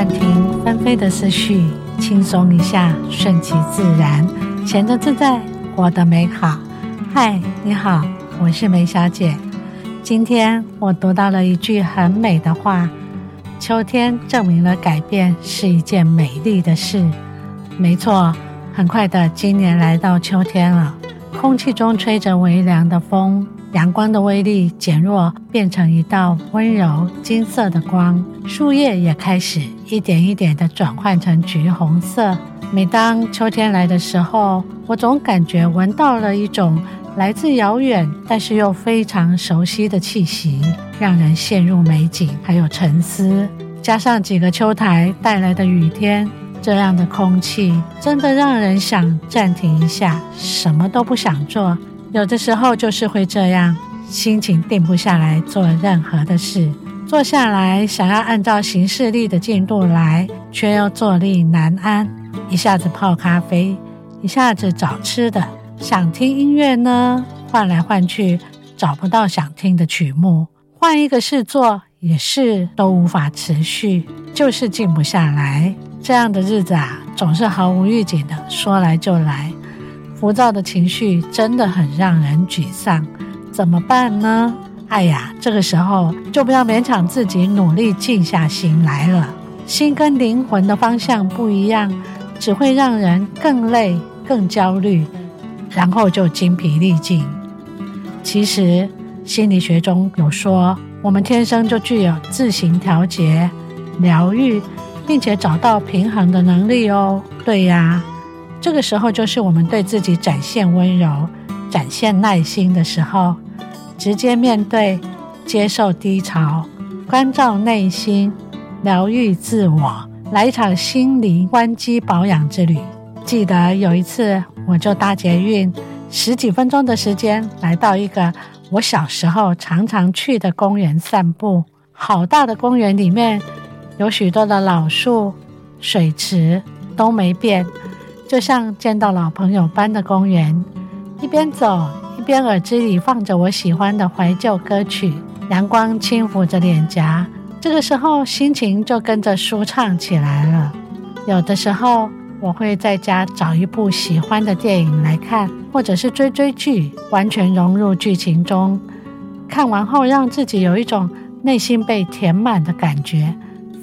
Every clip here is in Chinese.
暂停纷飞的思绪，轻松一下，顺其自然，闲得自在，活得美好。嗨，你好，我是梅小姐。今天我读到了一句很美的话：秋天证明了改变是一件美丽的事。没错，很快的，今年来到秋天了，空气中吹着微凉的风。阳光的威力减弱，变成一道温柔金色的光。树叶也开始一点一点地转换成橘红色。每当秋天来的时候，我总感觉闻到了一种来自遥远但是又非常熟悉的气息，让人陷入美景还有沉思。加上几个秋台带来的雨天，这样的空气真的让人想暂停一下，什么都不想做。有的时候就是会这样，心情定不下来做任何的事，坐下来想要按照行事历的进度来，却又坐立难安。一下子泡咖啡，一下子找吃的，想听音乐呢，换来换去找不到想听的曲目，换一个事做也是都无法持续，就是静不下来。这样的日子啊，总是毫无预警的说来就来。浮躁的情绪真的很让人沮丧，怎么办呢？哎呀，这个时候就不要勉强自己努力静下心来了。心跟灵魂的方向不一样，只会让人更累、更焦虑，然后就精疲力尽。其实心理学中有说，我们天生就具有自行调节、疗愈，并且找到平衡的能力哦。对呀。这个时候就是我们对自己展现温柔、展现耐心的时候，直接面对、接受低潮，关照内心，疗愈自我，来一场心灵关机保养之旅。记得有一次，我就搭捷运十几分钟的时间，来到一个我小时候常常去的公园散步。好大的公园里面，有许多的老树、水池都没变。就像见到老朋友般的公园，一边走边耳机里放着我喜欢的怀旧歌曲，阳光轻抚着脸颊，这个时候心情就跟着舒畅起来了。有的时候我会在家找一部喜欢的电影来看，或者是追追剧，完全融入剧情中，看完后让自己有一种内心被填满的感觉，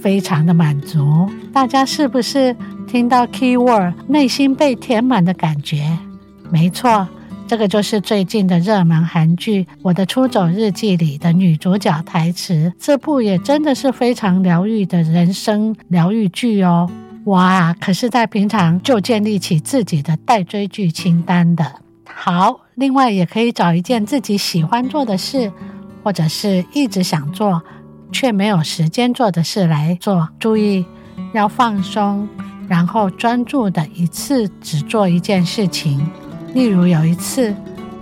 非常的满足。大家是不是？听到 keyword，内心被填满的感觉，没错，这个就是最近的热门韩剧《我的出走日记》里的女主角台词。这部也真的是非常疗愈的人生疗愈剧哦。哇，可是，在平常就建立起自己的待追剧清单的。好，另外也可以找一件自己喜欢做的事，或者是一直想做却没有时间做的事来做。注意，要放松。然后专注的一次只做一件事情，例如有一次，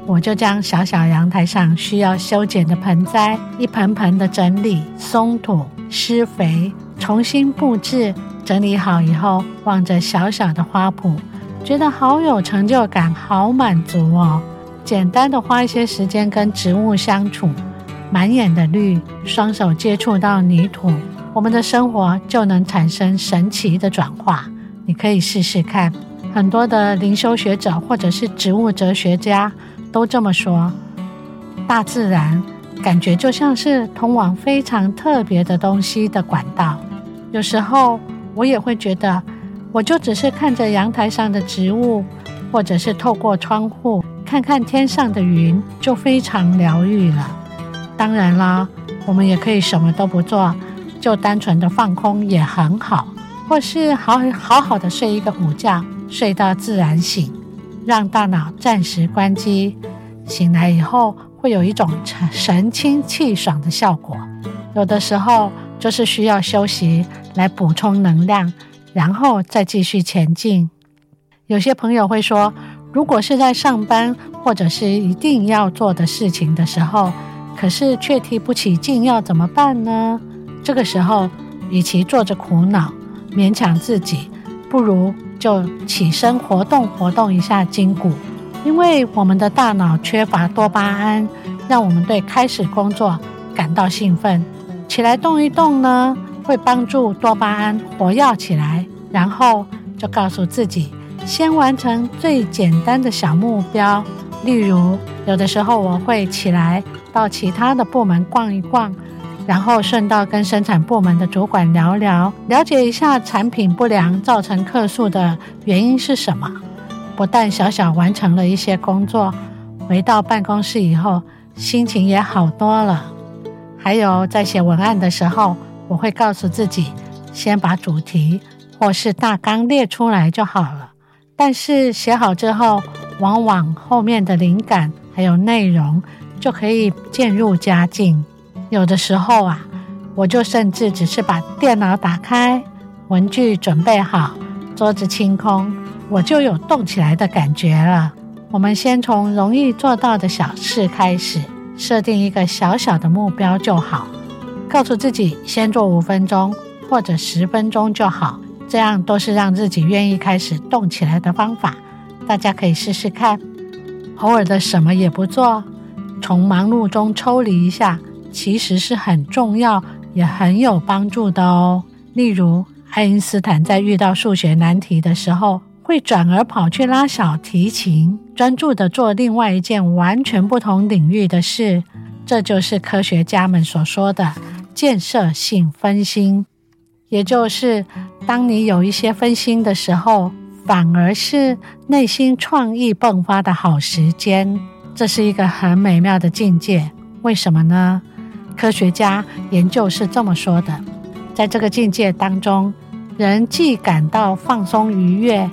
我就将小小阳台上需要修剪的盆栽一盆盆的整理、松土、施肥、重新布置。整理好以后，望着小小的花圃，觉得好有成就感，好满足哦。简单的花一些时间跟植物相处，满眼的绿，双手接触到泥土，我们的生活就能产生神奇的转化。你可以试试看，很多的灵修学者或者是植物哲学家都这么说。大自然感觉就像是通往非常特别的东西的管道。有时候我也会觉得，我就只是看着阳台上的植物，或者是透过窗户看看天上的云，就非常疗愈了。当然啦，我们也可以什么都不做，就单纯的放空也很好。或是好好好的睡一个午觉，睡到自然醒，让大脑暂时关机，醒来以后会有一种神清气爽的效果。有的时候就是需要休息来补充能量，然后再继续前进。有些朋友会说，如果是在上班或者是一定要做的事情的时候，可是却提不起劲，要怎么办呢？这个时候，与其坐着苦恼，勉强自己，不如就起身活动活动一下筋骨，因为我们的大脑缺乏多巴胺，让我们对开始工作感到兴奋。起来动一动呢，会帮助多巴胺活跃起来，然后就告诉自己，先完成最简单的小目标。例如，有的时候我会起来到其他的部门逛一逛，然后顺道跟生产部门的主管聊聊，了解一下产品不良造成客诉的原因是什么。不但小小完成了一些工作，回到办公室以后，心情也好多了。还有在写文案的时候，我会告诉自己，先把主题或是大纲列出来就好了。但是写好之后，往往后面的灵感还有内容就可以渐入佳境。有的时候啊，我就甚至只是把电脑打开，文具准备好，桌子清空，我就有动起来的感觉了。我们先从容易做到的小事开始，设定一个小小的目标就好，告诉自己先做五分钟或者十分钟就好，这样都是让自己愿意开始动起来的方法。大家可以试试看，偶尔的什么也不做，从忙碌中抽离一下，其实是很重要也很有帮助的哦。例如，爱因斯坦在遇到数学难题的时候，会转而跑去拉小提琴，专注地做另外一件完全不同领域的事。这就是科学家们所说的建设性分心，也就是当你有一些分心的时候。反而是内心创意迸发的好时间，这是一个很美妙的境界。为什么呢？科学家研究是这么说的：在这个境界当中，人既感到放松愉悦，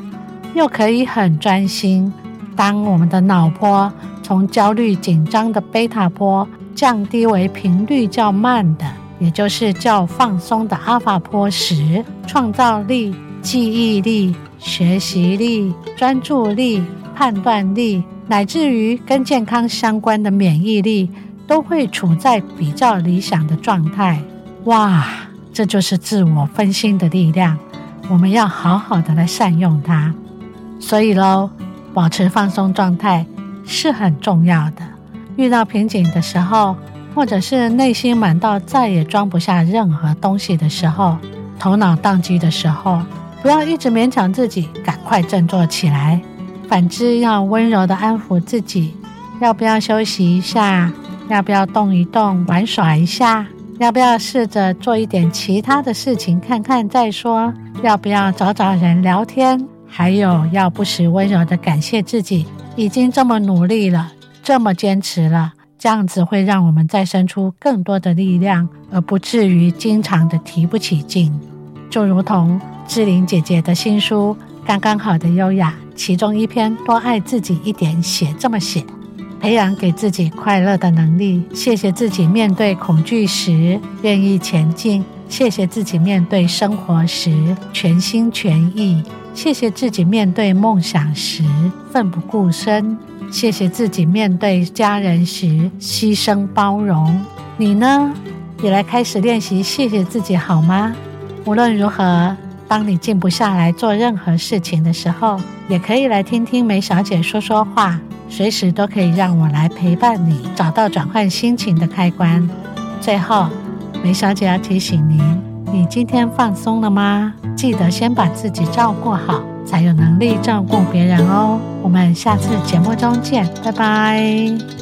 又可以很专心。当我们的脑波从焦虑紧张的贝塔波降低为频率较慢的，也就是较放松的阿法波时，创造力、记忆力。学习力、专注力、判断力，乃至于跟健康相关的免疫力，都会处在比较理想的状态。哇，这就是自我分心的力量，我们要好好的来善用它。所以喽，保持放松状态是很重要的。遇到瓶颈的时候，或者是内心满到再也装不下任何东西的时候，头脑宕机的时候。不要一直勉强自己，赶快振作起来。反之，要温柔地安抚自己。要不要休息一下？要不要动一动、玩耍一下？要不要试着做一点其他的事情看看再说？要不要找找人聊天？还有，要不时温柔地感谢自己，已经这么努力了，这么坚持了。这样子会让我们再生出更多的力量，而不至于经常的提不起劲。就如同。志玲姐姐的新书《刚刚好的优雅》，其中一篇“多爱自己一点”写这么写：培养给自己快乐的能力。谢谢自己面对恐惧时愿意前进；谢谢自己面对生活时全心全意；谢谢自己面对梦想时奋不顾身；谢谢自己面对家人时牺牲包容。你呢？也来开始练习谢谢自己好吗？无论如何。当你静不下来做任何事情的时候，也可以来听听梅小姐说说话，随时都可以让我来陪伴你，找到转换心情的开关。最后，梅小姐要提醒您：你今天放松了吗？记得先把自己照顾好，才有能力照顾别人哦。我们下次节目中见，拜拜。